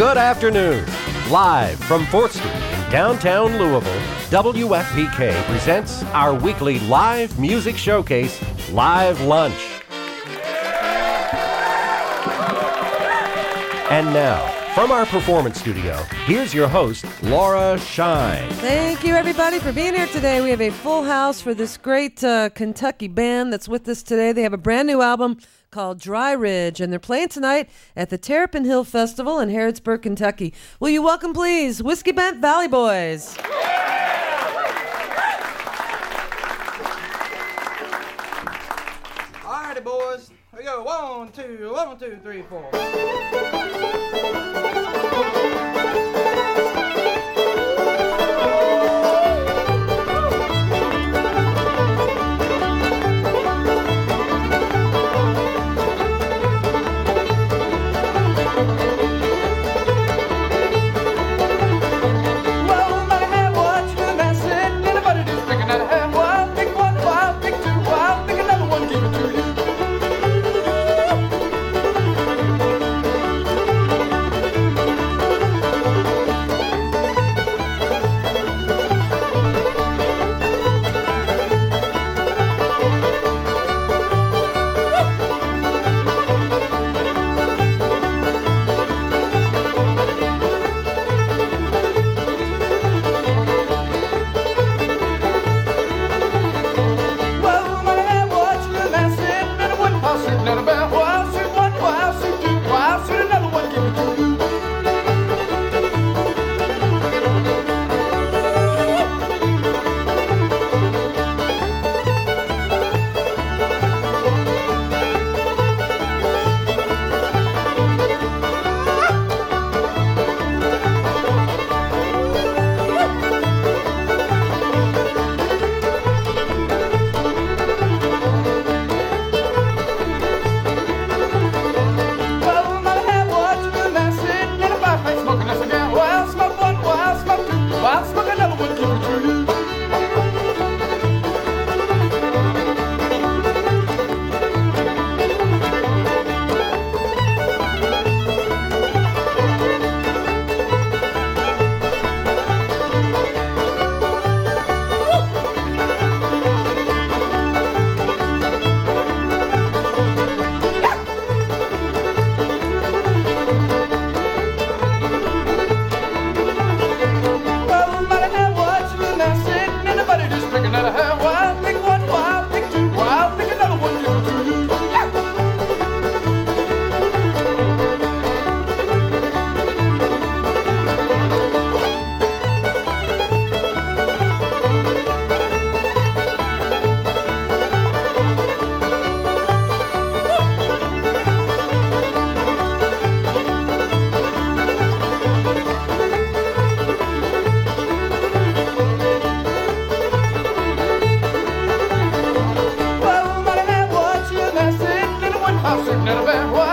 Good afternoon. Live from 4th Street in downtown Louisville, WFPK presents our weekly live music showcase, Live Lunch. And now, from our performance studio, here's your host, Laura Shine. Thank you, everybody, for being here today. We have a full house for this great uh, Kentucky band that's with us today. They have a brand new album called Dry Ridge, and they're playing tonight at the Terrapin Hill Festival in Harrodsburg, Kentucky. Will you welcome, please, Whiskey Bent Valley Boys? All righty, boys. Here we go one, two, one, two, three, four. certain little what.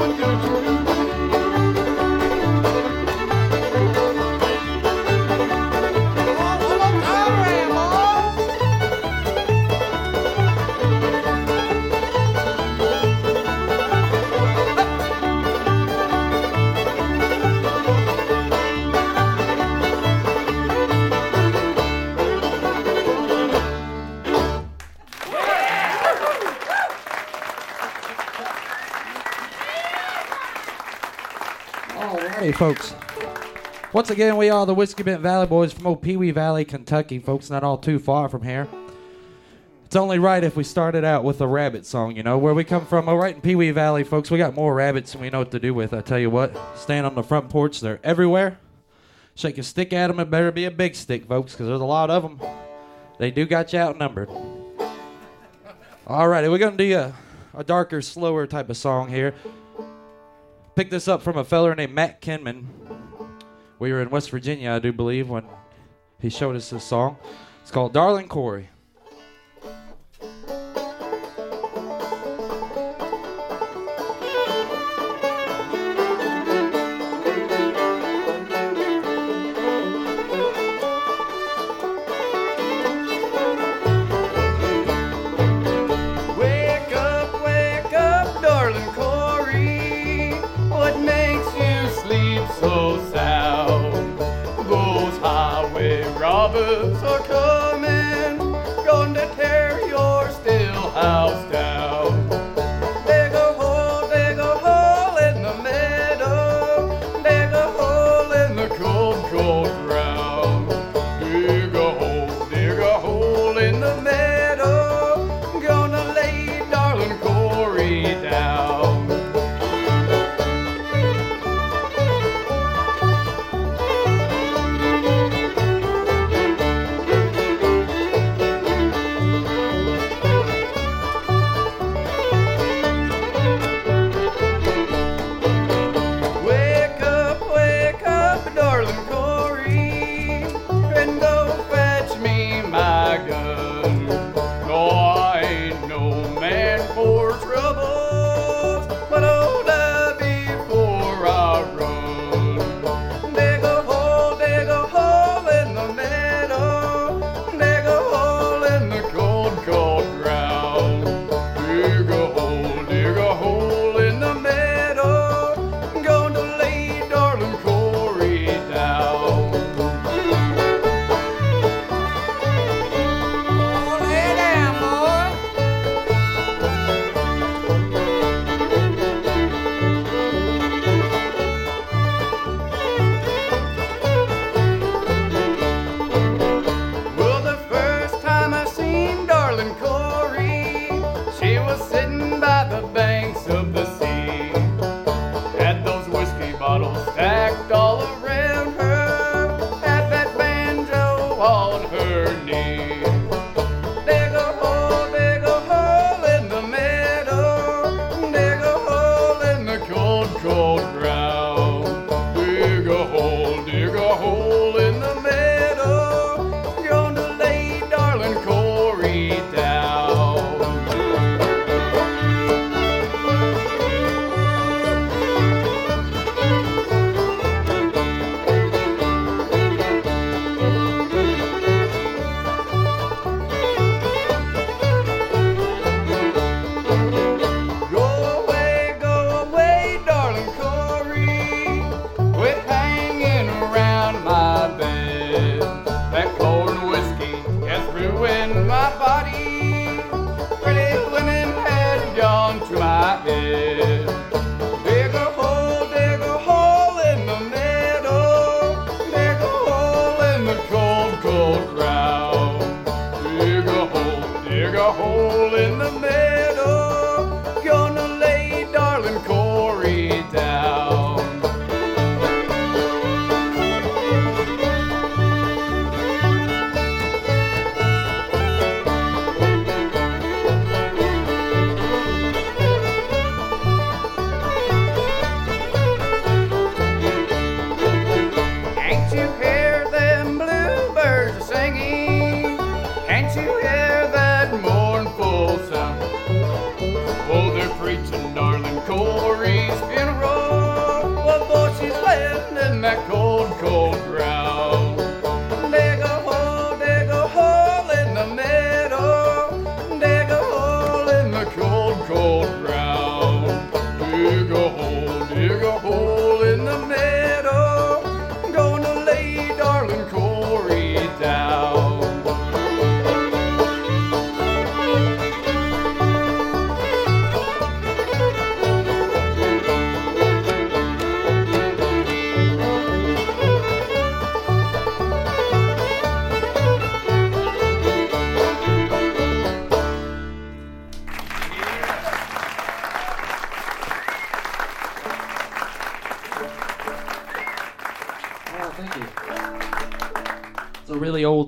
one girl folks. Once again, we are the Whiskey Bent Valley Boys from old Pee Wee Valley, Kentucky, folks, not all too far from here. It's only right if we started out with a rabbit song, you know, where we come from. Oh, right in Pee Wee Valley, folks, we got more rabbits than we know what to do with. I tell you what, stand on the front porch, they're everywhere. Shake a stick at them, it better be a big stick, folks, because there's a lot of them. They do got you outnumbered. All righty, we're going to do a, a darker, slower type of song here picked this up from a feller named Matt Kinman. We were in West Virginia, I do believe, when he showed us this song. It's called Darling Corey.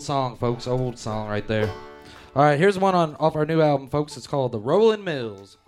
Song, folks. Old song right there. All right, here's one on off our new album, folks. It's called The Rolling Mills.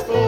Someone has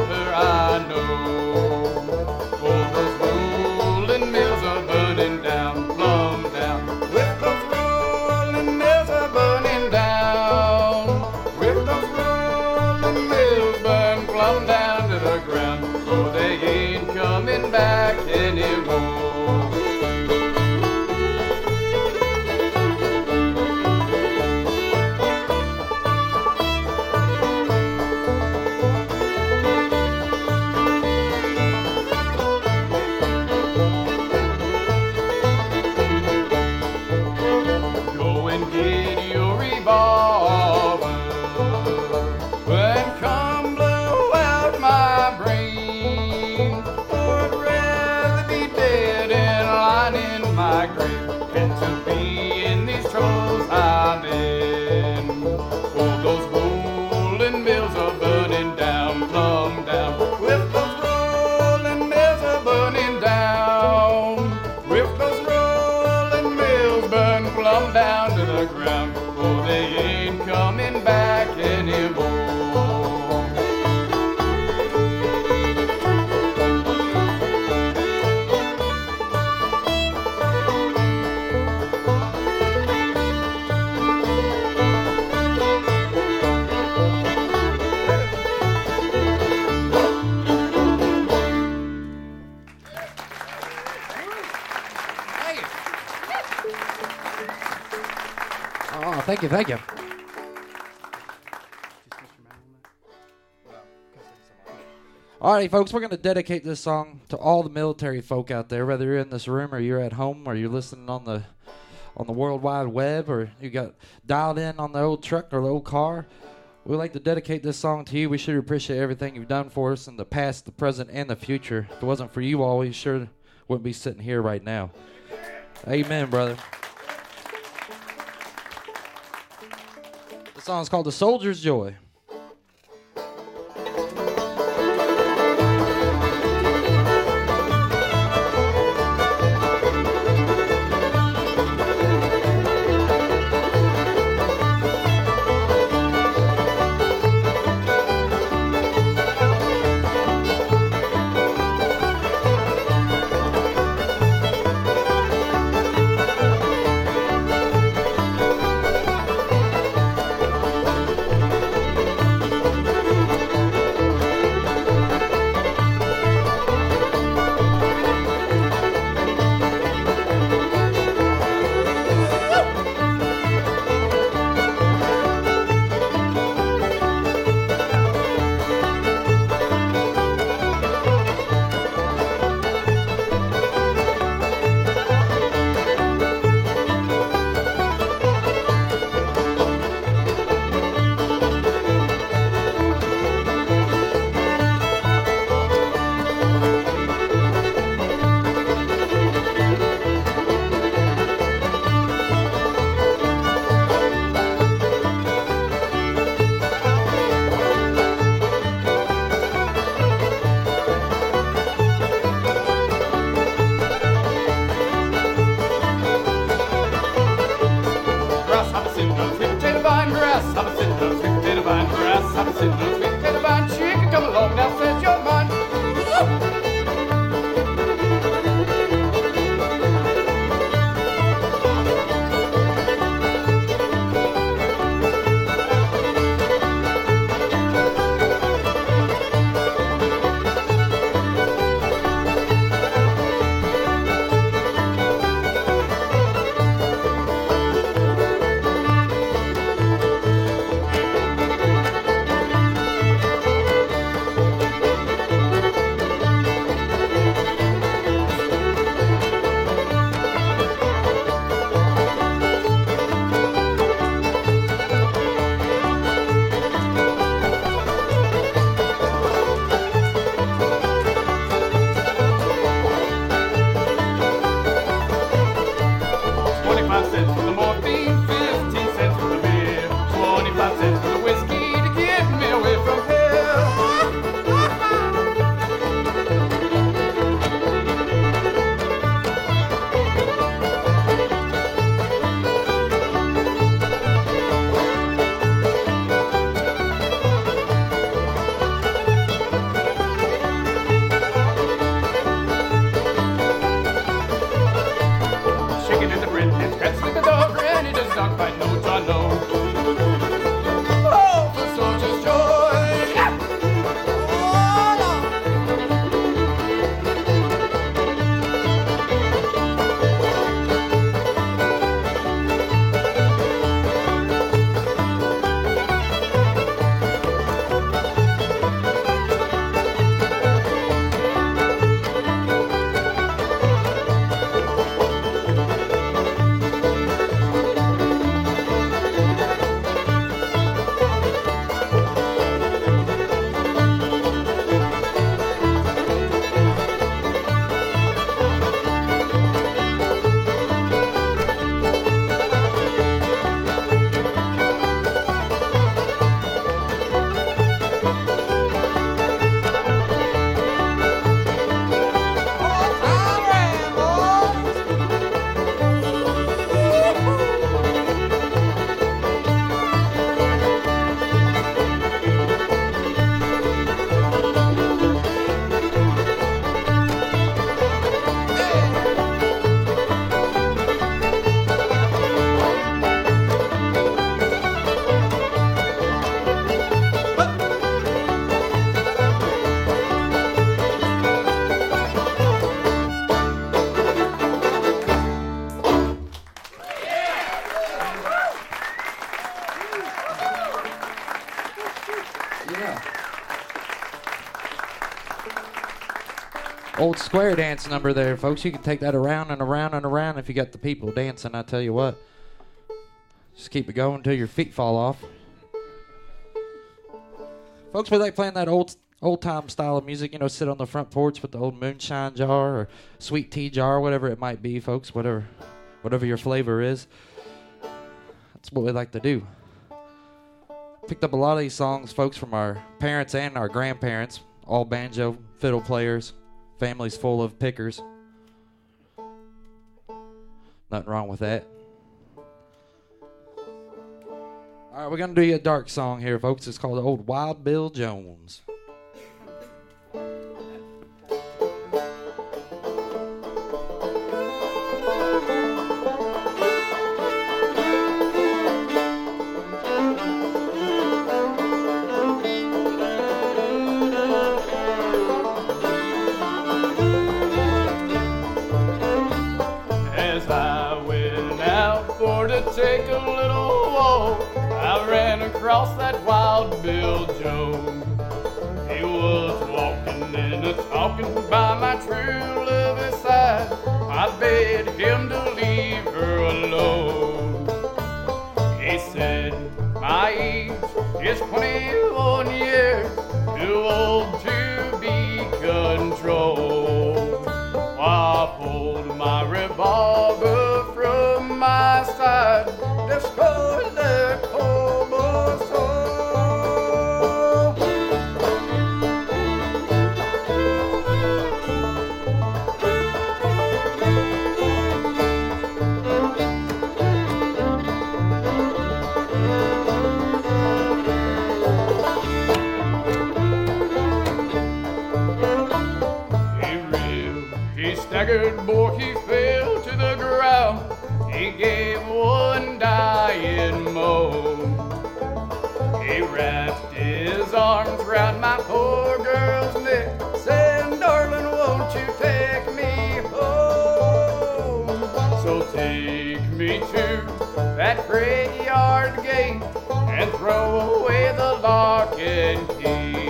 Alrighty, folks, we're going to dedicate this song to all the military folk out there, whether you're in this room or you're at home or you're listening on the on the World Wide Web or you got dialed in on the old truck or the old car. We'd like to dedicate this song to you. We sure appreciate everything you've done for us in the past, the present, and the future. If it wasn't for you all, we sure wouldn't be sitting here right now. Amen, brother. The song's called The Soldier's Joy. Square dance number there, folks. You can take that around and around and around if you got the people dancing. I tell you what. Just keep it going until your feet fall off. Folks, we like playing that old old time style of music. You know, sit on the front porch with the old moonshine jar or sweet tea jar, whatever it might be, folks. Whatever, whatever your flavor is. That's what we like to do. Picked up a lot of these songs, folks, from our parents and our grandparents. All banjo, fiddle players, families full of pickers. Nothing wrong with that. All right, we're gonna do you a dark song here, folks. It's called "Old Wild Bill Jones." Jones. He was walking and a talking by my true love's side. I begged him to leave her alone. He said, My age is 21 years, too old to be controlled. I pulled my revolver from my side, to that graveyard gate and throw away the lock and key.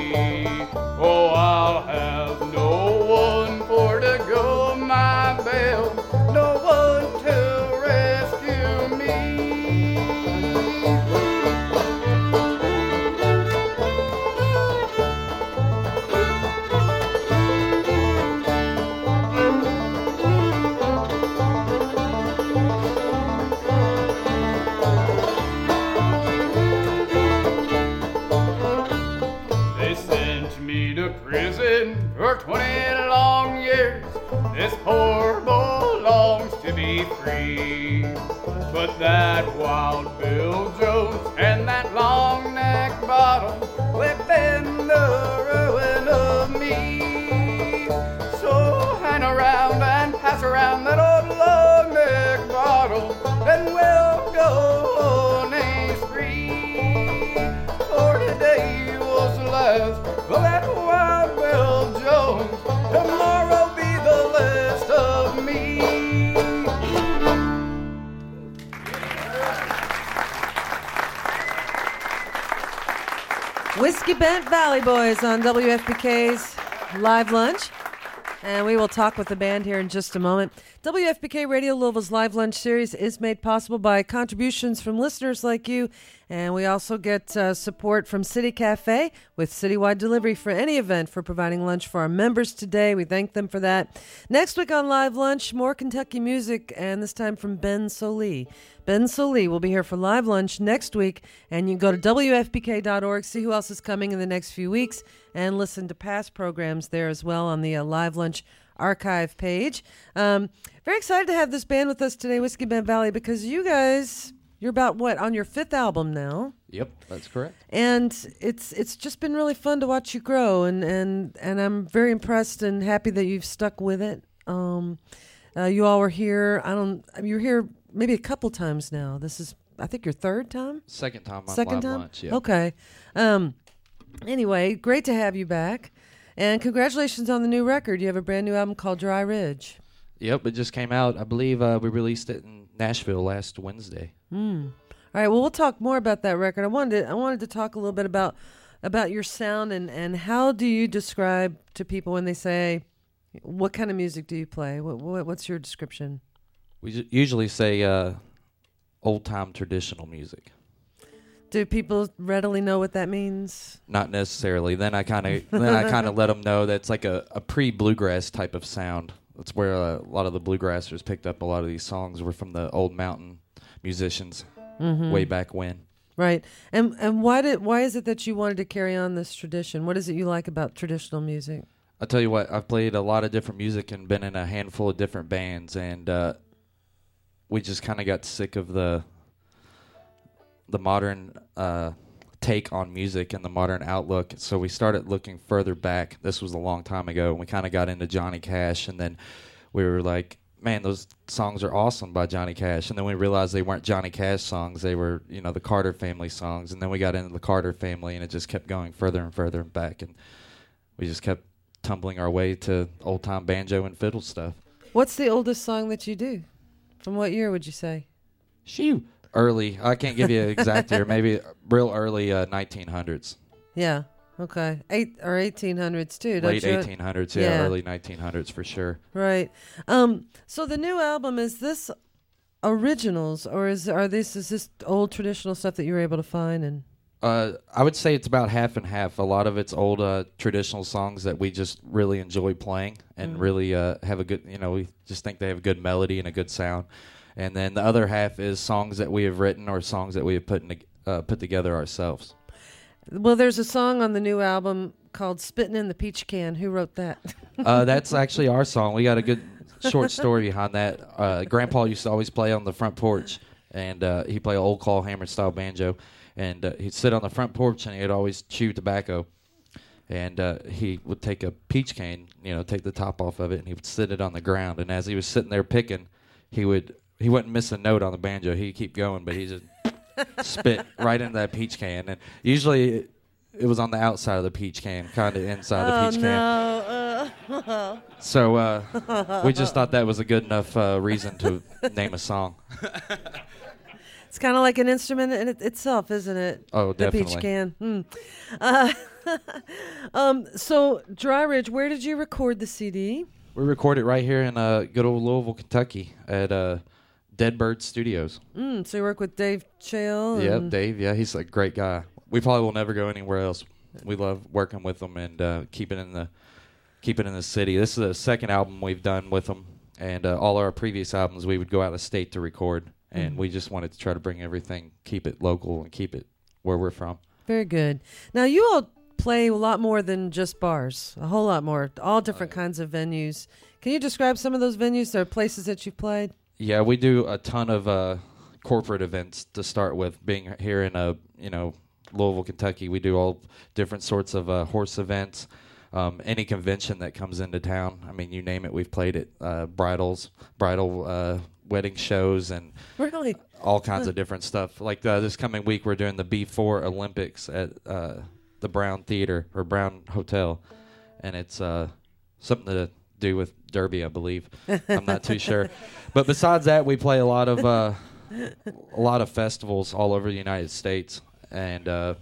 But that Wild Bill Jones and that long neck bottom left been the ruin of me. So hang around and pass around that old long neck bottle, and we'll go on a spree. For today was the last of that Wild Bill Jones. Bent Valley Boys on WFPK's Live Lunch. And we will talk with the band here in just a moment. WFPK Radio Louisville's Live Lunch series is made possible by contributions from listeners like you. And we also get uh, support from City Cafe with citywide delivery for any event for providing lunch for our members today. We thank them for that. Next week on Live Lunch, more Kentucky music, and this time from Ben Sollee. Ben Sollee will be here for Live Lunch next week, and you can go to WFPK.org, see who else is coming in the next few weeks, and listen to past programs there as well on the uh, Live Lunch archive page. Um, very excited to have this band with us today, Whiskey Bent Valley, because you guys, you're about what on your fifth album now, Yep, that's correct. and it's it's just been really fun to watch you grow, and and and I'm very impressed and happy that you've stuck with it. Um, uh, you all were here. I don't. You were here maybe a couple times now. This is, I think, your third time. Second time on Second time. lunch. Yeah. Okay. Um. Anyway, great to have you back, and congratulations on the new record. You have a brand new album called Dry Ridge. Yep, it just came out. I believe uh, we released it in Nashville last Wednesday. All right. Well, we'll talk more about that record. I wanted to, I wanted to talk a little bit about about your sound and and how do you describe to people when they say what kind of music do you play? What, what what's your description? We usually say uh, old time traditional music. Do people readily know what that means? Not necessarily. Then I kind of then I kind of let them know that's like a, a pre bluegrass type of sound. That's where uh, a lot of the bluegrassers picked up a lot of these songs were from the old mountain musicians way back when. Right. And and why did why is it that you wanted to carry on this tradition? What is it you like about traditional music? I'll tell you what, I've played a lot of different music and been in a handful of different bands, and uh, we just kind of got sick of the the modern uh, take on music and the modern outlook. So we started looking further back. This was a long time ago, and we kind of got into Johnny Cash, and then we were like, "Man, those songs are awesome by Johnny Cash." And then we realized they weren't Johnny Cash songs; they were, you know, the Carter family songs. And then we got into the Carter family, and it just kept going further and further and back, and we just kept tumbling our way to old time banjo and fiddle stuff. What's the oldest song that you do? From what year would you say? Shoo! Early, I can't give you an exact year. Maybe real early uh, 1900s, Yeah. Okay. Eight or eighteen hundreds too. Don't late you? 1800s, yeah, Yeah. early 1900s for sure. Right. Um. So the new album is this originals or is are this is this old traditional stuff that you were able to find and Uh, I would say it's about half and half. A lot of it's old uh, traditional songs that we just really enjoy playing and really uh, have a good, you know, we just think they have a good melody and a good sound. And then the other half is songs that we have written or songs that we have put in, uh, put together ourselves. well, there's a song on the new album called "Spitting in the Peach Can." Who wrote that? Uh, that's actually our song. We got a good short story behind that. Uh, Grandpa used to always play on the front porch, and uh, he played old claw hammer style banjo, and uh, he'd sit on the front porch and he'd always chew tobacco, and uh, he would take a peach cane, you know, take the top off of it, and he would sit it on the ground, and as he was sitting there picking, he would he wouldn't miss a note on the banjo. He'd keep going, but he just spit right into that peach can, and usually. It, it was on the outside of the peach can, kind of inside the oh peach can. no! Uh, So uh, we just thought that was a good enough uh, reason to name a song. it's kind of like an instrument in it itself, isn't it? Oh, The peach can. Hmm. Uh, um. So, Dry Ridge, where did you record the CD? We recorded it right here in uh, good old Louisville, Kentucky, at uh, Dead Bird Studios. Mm, so you work with Dave Chale. Yeah, Dave. Yeah, he's a great guy. We probably will never go anywhere else. We love working with him and uh, keeping in the keeping in the city. This is the second album we've done with them, and uh, all our previous albums we would go out of state to record, and we just wanted to try to bring everything, keep it local, and keep it where we're from. Very good. Now you all play a lot more than just bars. A whole lot more. All different kinds of venues. Can you describe some of those venues or places that you've played? Yeah, we do a ton of uh, corporate events to start with. Being here in a you know Louisville, Kentucky, we do all different sorts of uh, horse events. Um, any convention that comes into town, I mean, you name it, we've played it. Uh, bridals, bridal uh, wedding shows, and Really? all kinds of different stuff. Like uh, this coming week, we're doing the B4 Olympics at uh, the Brown Theater or Brown Hotel, and it's uh, something to do with Derby, I believe. I'm not too sure, but besides that, we play a lot of uh, a lot of festivals all over the United States, and uh,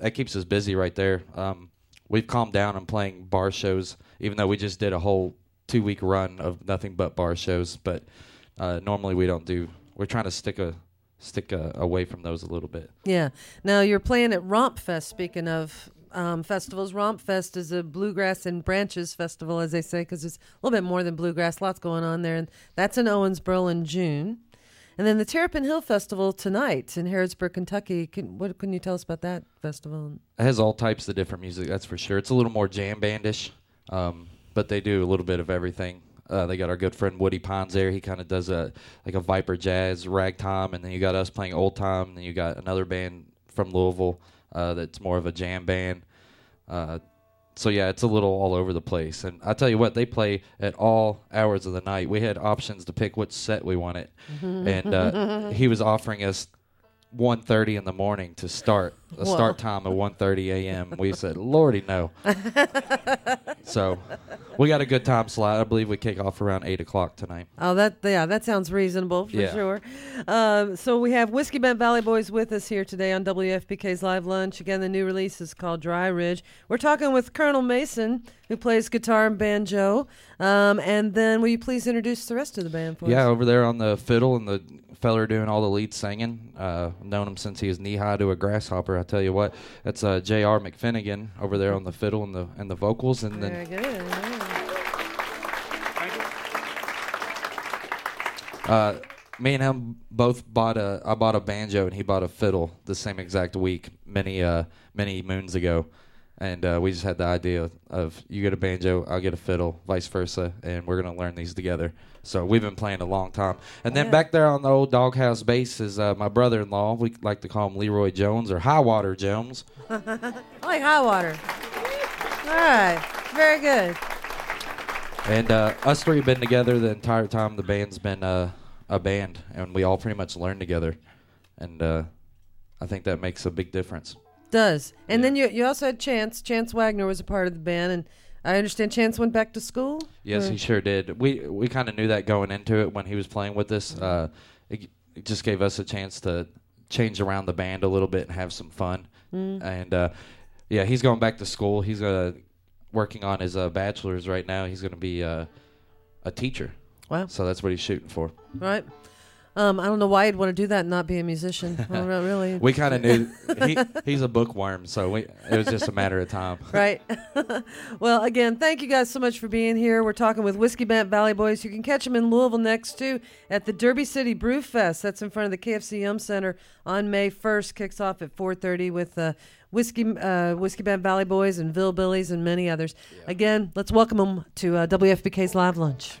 that keeps us busy right there. Um, we've calmed down on playing bar shows, even though we just did a whole two week run of nothing but bar shows. But uh, normally we don't do. We're trying to stick a stick uh away from those a little bit. Yeah. Now you're playing at Romp Fest. Speaking of um, festivals, Romp Fest is a bluegrass and branches festival, as they say, because it's a little bit more than bluegrass. Lots going on there, and that's in Owensboro in June. And then the Terrapin Hill Festival tonight in Harrodsburg, Kentucky. Can, what can you tell us about that festival? It has all types of different music, that's for sure. It's a little more jam bandish, um, but they do a little bit of everything. Uh, they got our good friend Woody Pines there. He kind of does a like a Viper Jazz ragtime, and then you got us playing old time. And then you got another band from Louisville uh, that's more of a jam band. Uh, so yeah, it's a little all over the place. And I tell you what, they play at all hours of the night. We had options to pick which set we wanted, and uh, he was offering us 1.30 in the morning to start a Whoa. start time of 1.30 a.m. We said, "Lordy no." so we got a good time slot. I believe we kick off around eight o'clock tonight. Oh, that yeah, that sounds reasonable for Yeah. sure. Um, so we have Whiskey Bent Valley Boys with us here today on WFPK's Live Lunch. Again, the new release is called Dry Ridge. We're talking with Colonel Mason, who plays guitar and banjo. Um, and then, will you please introduce the rest of the band for Yeah, us? Yeah, over there on the fiddle and the feller doing all the lead singing. Uh, known him since he was knee high to a grasshopper. I tell you what, that's uh, J.R. McFinnigan over there on the fiddle and the and the vocals, and Very then good. uh, me and him both bought a. I bought a banjo and he bought a fiddle the same exact week many uh many moons ago. And uh, we just had the idea of you get a banjo, I'll get a fiddle, vice versa, and we're gonna learn these together. So we've been playing a long time. And then Yeah. back there on the old doghouse bass is uh, my brother-in-law. We like to call him Leroy Jones or Highwater Jones. I like high water. All right. Very good. And uh, us three have been together the entire time the band's been uh, a band, and we all pretty much learn together. And uh, I think that makes a big difference. Does. And Yeah. then you, you also had Chance. Chance Wagner was a part of the band. And I understand Chance went back to school? Yes, Or- he sure did. We we kind of knew that going into it when he was playing with us. Uh, it, it just gave us a chance to change around the band a little bit and have some fun. And uh, yeah, he's going back to school. He's uh, working on his uh, bachelor's right now. He's going to be uh, a teacher. Wow. So that's what he's shooting for. Right. Um, I don't know why you'd want to do that and not be a musician. I don't really. We kind of knew he, he's a bookworm, so we, it was just a matter of time. right. well, again, thank you guys so much for being here. We're talking with Whiskey Bent Valley Boys. You can catch them in Louisville next too at the Derby City Brew Fest. That's in front of the KFC Yum Center on May 1st. Kicks off at 4:30 with uh, Whiskey uh, Whiskey Bent Valley Boys and Bill Billies and many others. Again, let's welcome them to uh, WFPK's Live Lunch.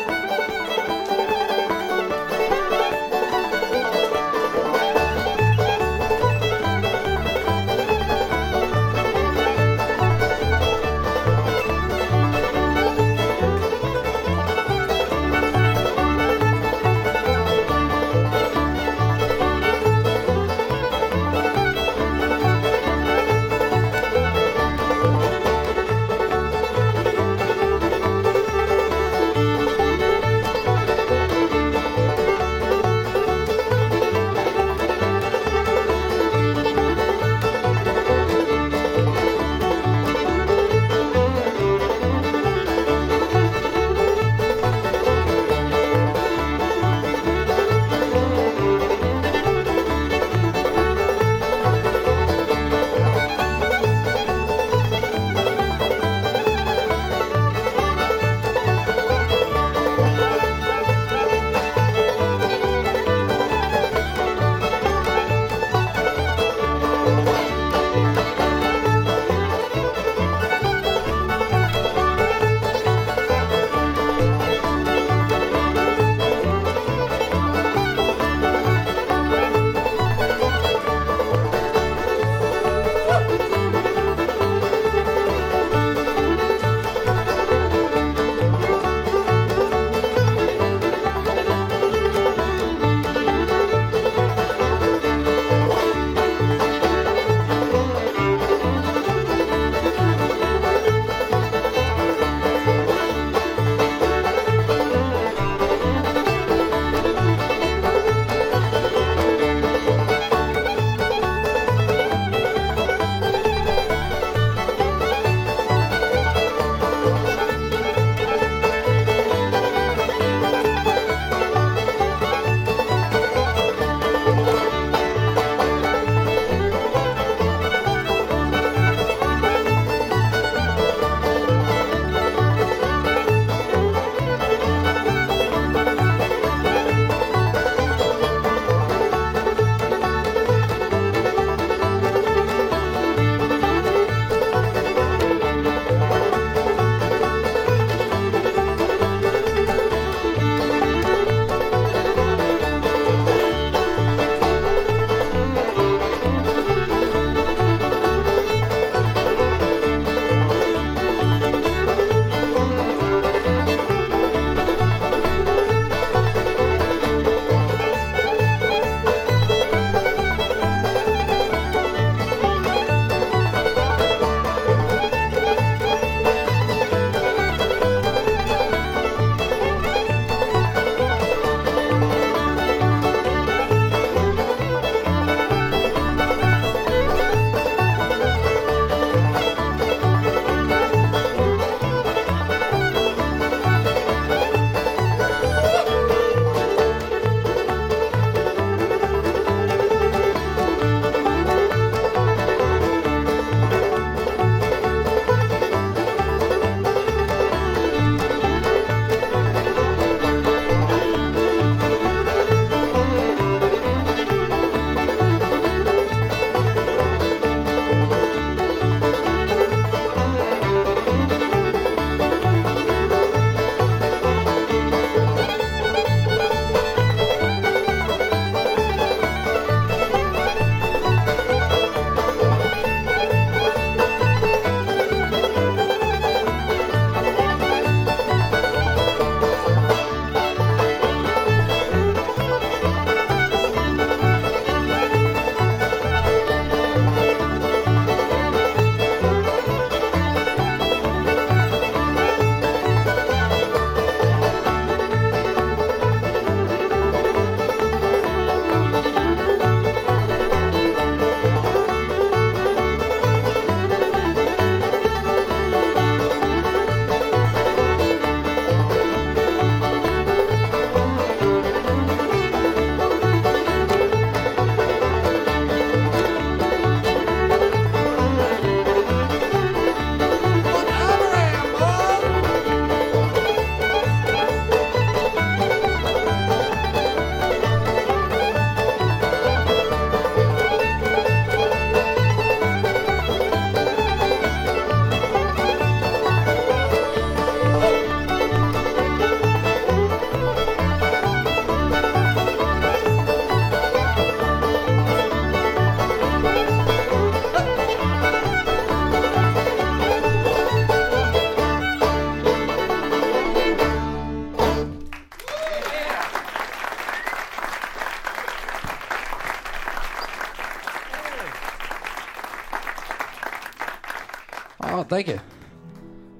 Thank you.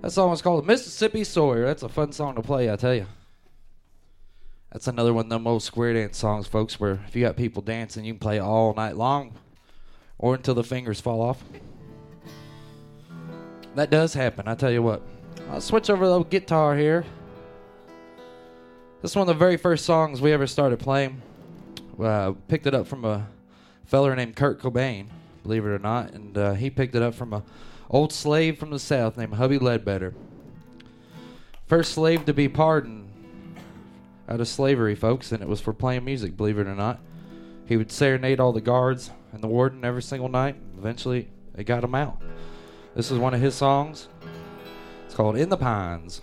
That song was called Mississippi Sawyer. That's a fun song to play, I tell you. That's another one of them old square dance songs, folks, where if you got people dancing, you can play all night long or until the fingers fall off. That does happen, I tell you what. I'll switch over to the guitar here. This is one of the very first songs we ever started playing. Uh, picked it up from a feller named Kurt Cobain, believe it or not, and uh, he picked it up from a old slave from the South named Huddie Ledbetter. First slave to be pardoned out of slavery, folks, and it was for playing music, believe it or not. He would serenade all the guards and the warden every single night. Eventually, they got him out. This is one of his songs. It's called In the Pines.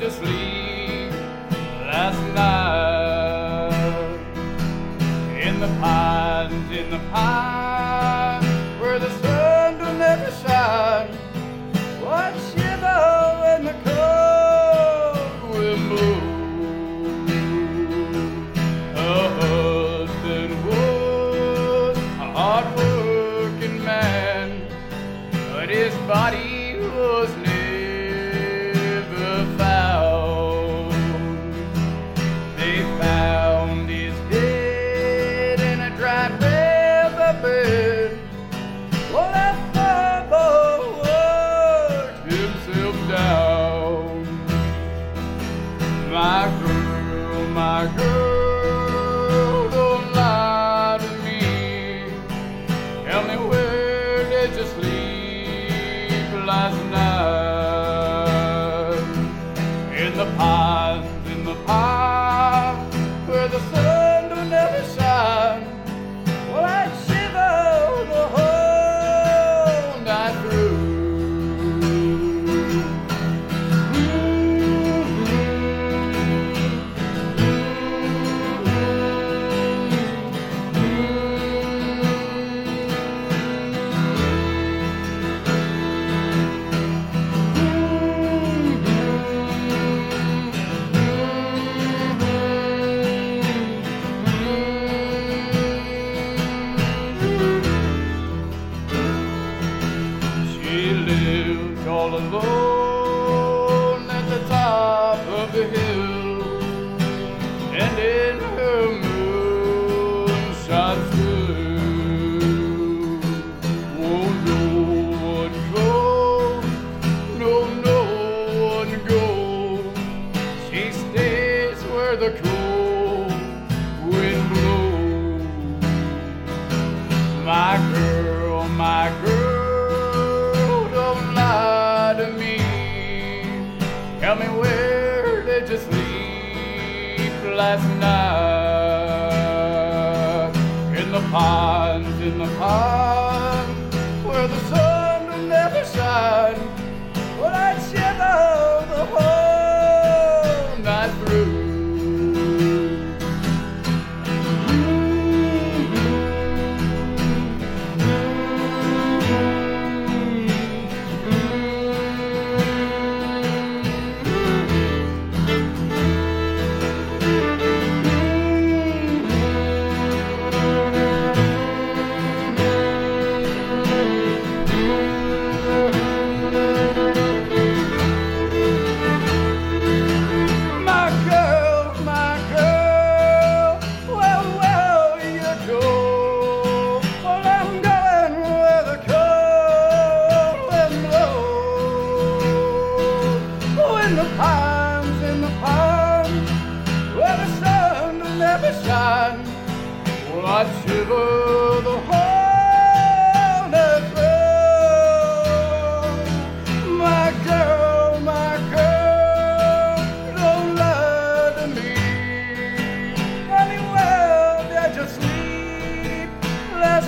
You sleep last night? And in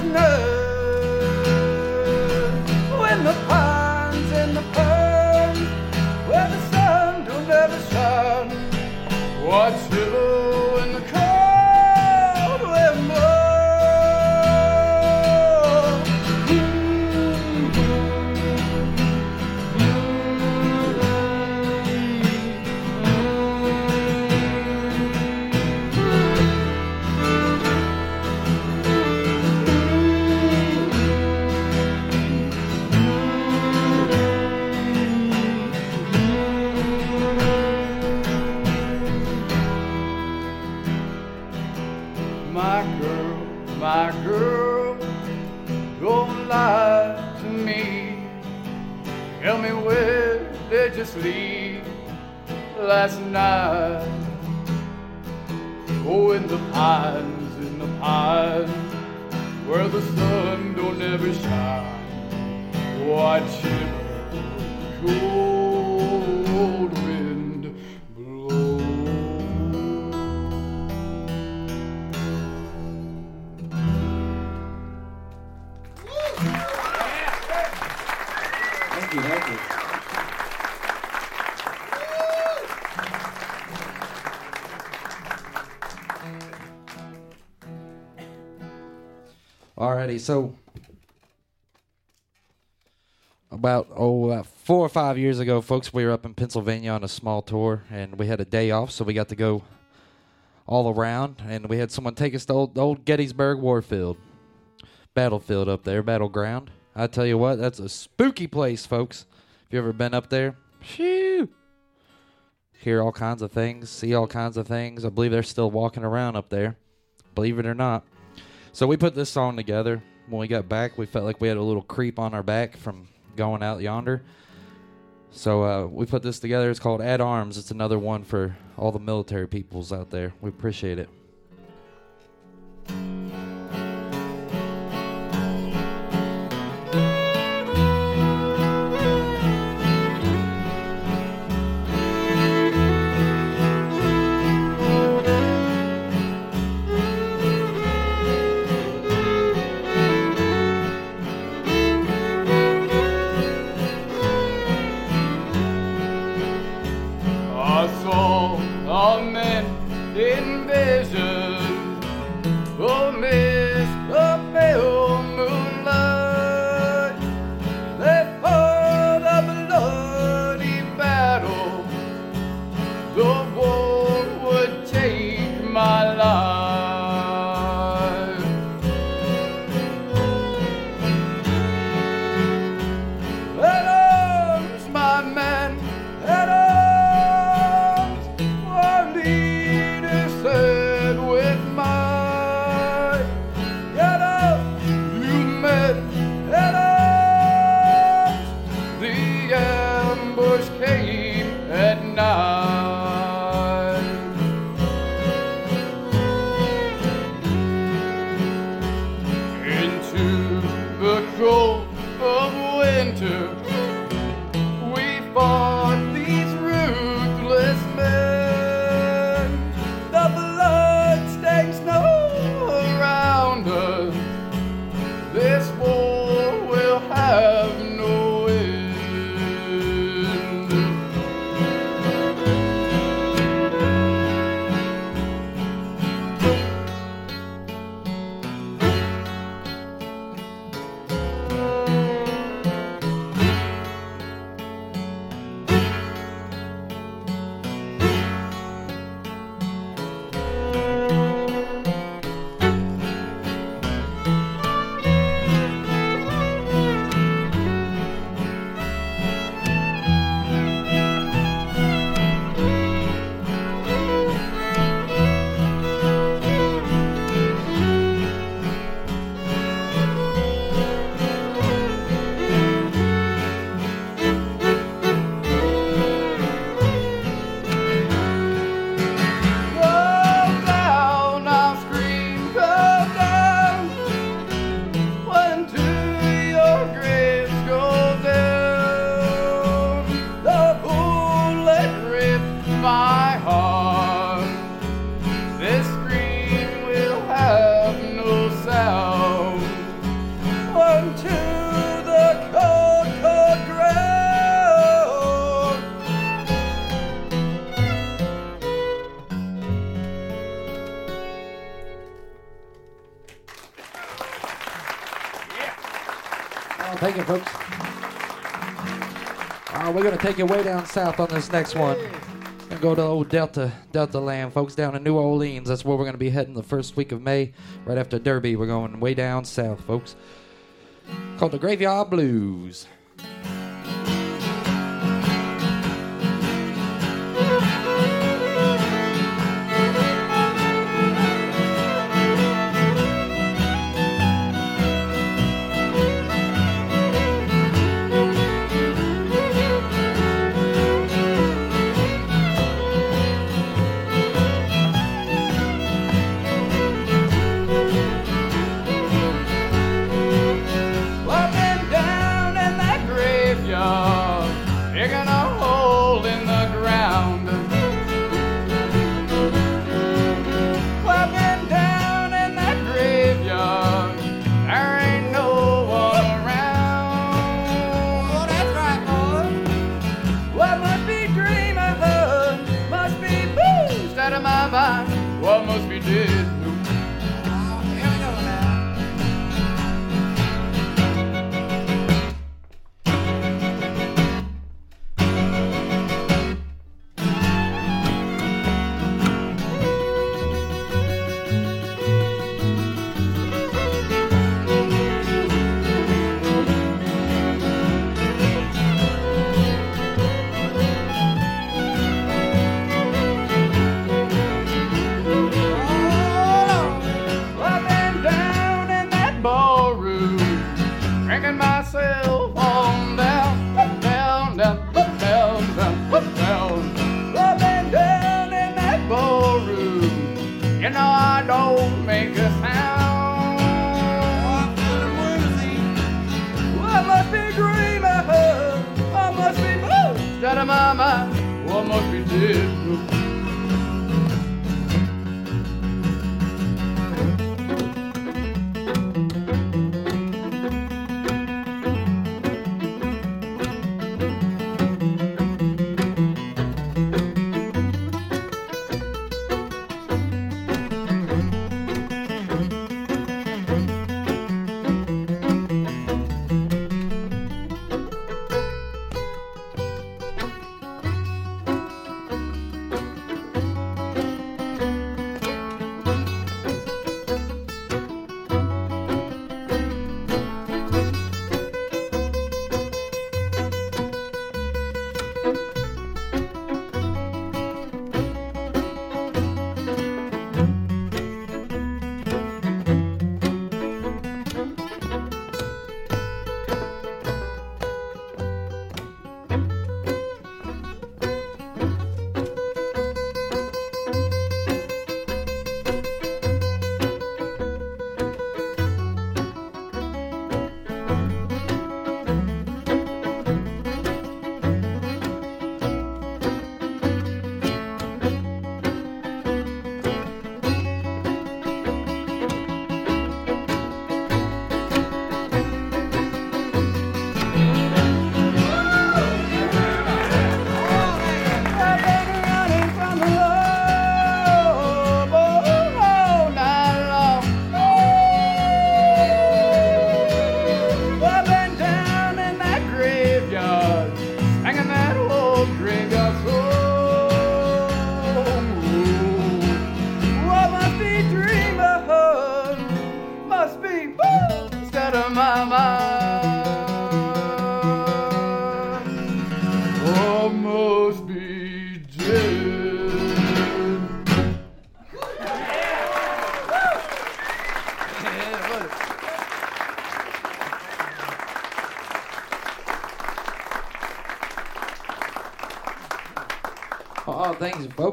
When sleep last night? Oh, in the pines, in the pines, where the sun don't ever shine. So about oh about four or five years ago, folks, we were up in Pennsylvania on a small tour, and we had a day off, so we got to go all around, and we had someone take us to old, old Gettysburg Warfield, battlefield up there, battleground. I tell you what, that's a spooky place, folks. If you ever been up there, shoo, hear all kinds of things, see all kinds of things. I believe they're still walking around up there, believe it or not. So we put this song together. When we got back, we felt like we had a little creep on our back from going out yonder. So uh, we put this together. It's called At Arms. It's another one for all the military peoples out there. We appreciate it. Take you way down south on this next one. Gonna go to old Delta Delta land, folks, down in New Orleans. That's where we're gonna be heading the first week of May, right after Derby. We're going way down south, folks. Called the Graveyard Blues. Moved out of my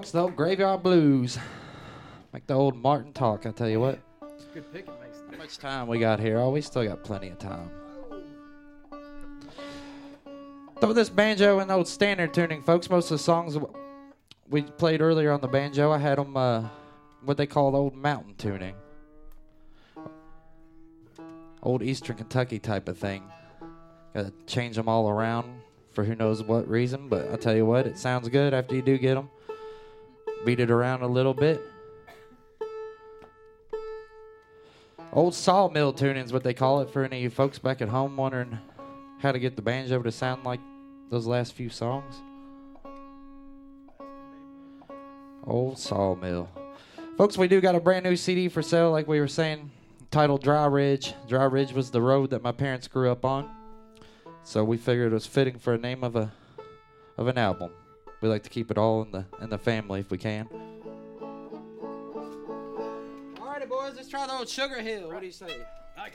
folks. The old Graveyard Blues. Like the old Martin talk, I tell you what. Good picking, Mason. How much time we got here? Oh, we still got plenty of time. With this banjo and old standard tuning, folks, most of the songs we played earlier on the banjo, I had them uh, what they call old mountain tuning. Old Eastern Kentucky type of thing. Gotta change them all around for who knows what reason, but I tell you what, it sounds good after you do get them. Beat it around a little bit. Old sawmill tuning's what they call it for any of you folks back at home wondering how to get the banjo to sound like those last few songs. Old sawmill. Folks, we do got a brand new CD for sale, like we were saying, titled Dry Ridge. Dry Ridge was the road that my parents grew up on. So we figured it was fitting for a name of a of an album. We like to keep it all in the in the family if we can. Alrighty, boys, let's try the old Sugar Hill. What do you say? Out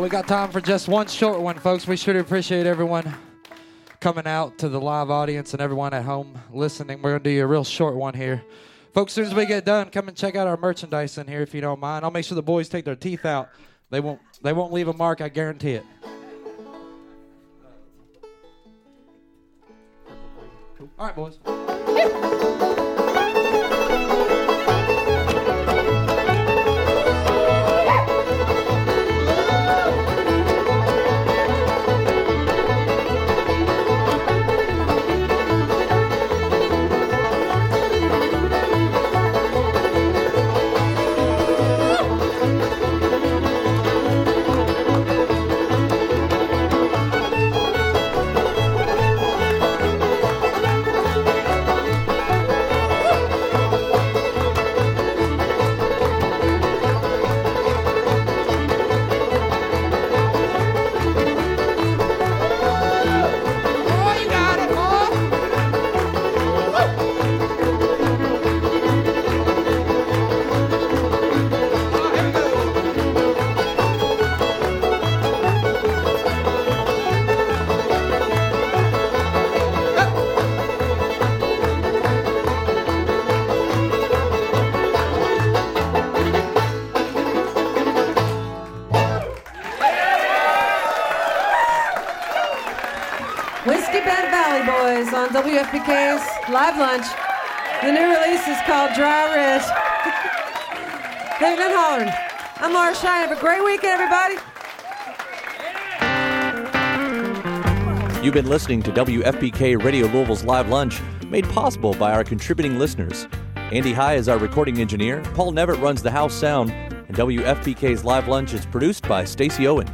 we got time for just one short one, folks. We should appreciate everyone coming out to the live audience and everyone at home listening. We're going to do you a real short one here. Folks, as soon as we get done, come and check out our merchandise in here if you don't mind. I'll make sure the boys take their teeth out. They won't they won't leave a mark, I guarantee it. All right, boys. WFPK's Live Lunch. The new release is called Dry Ridge. Hitting and hollering. I'm Laura Shine. Have a great weekend, everybody. You've been listening to WFPK Radio Louisville's Live Lunch, made possible by our contributing listeners. Andy High is our recording engineer, Paul Nevitt runs the house sound, and WFPK's Live Lunch is produced by Stacy Owen.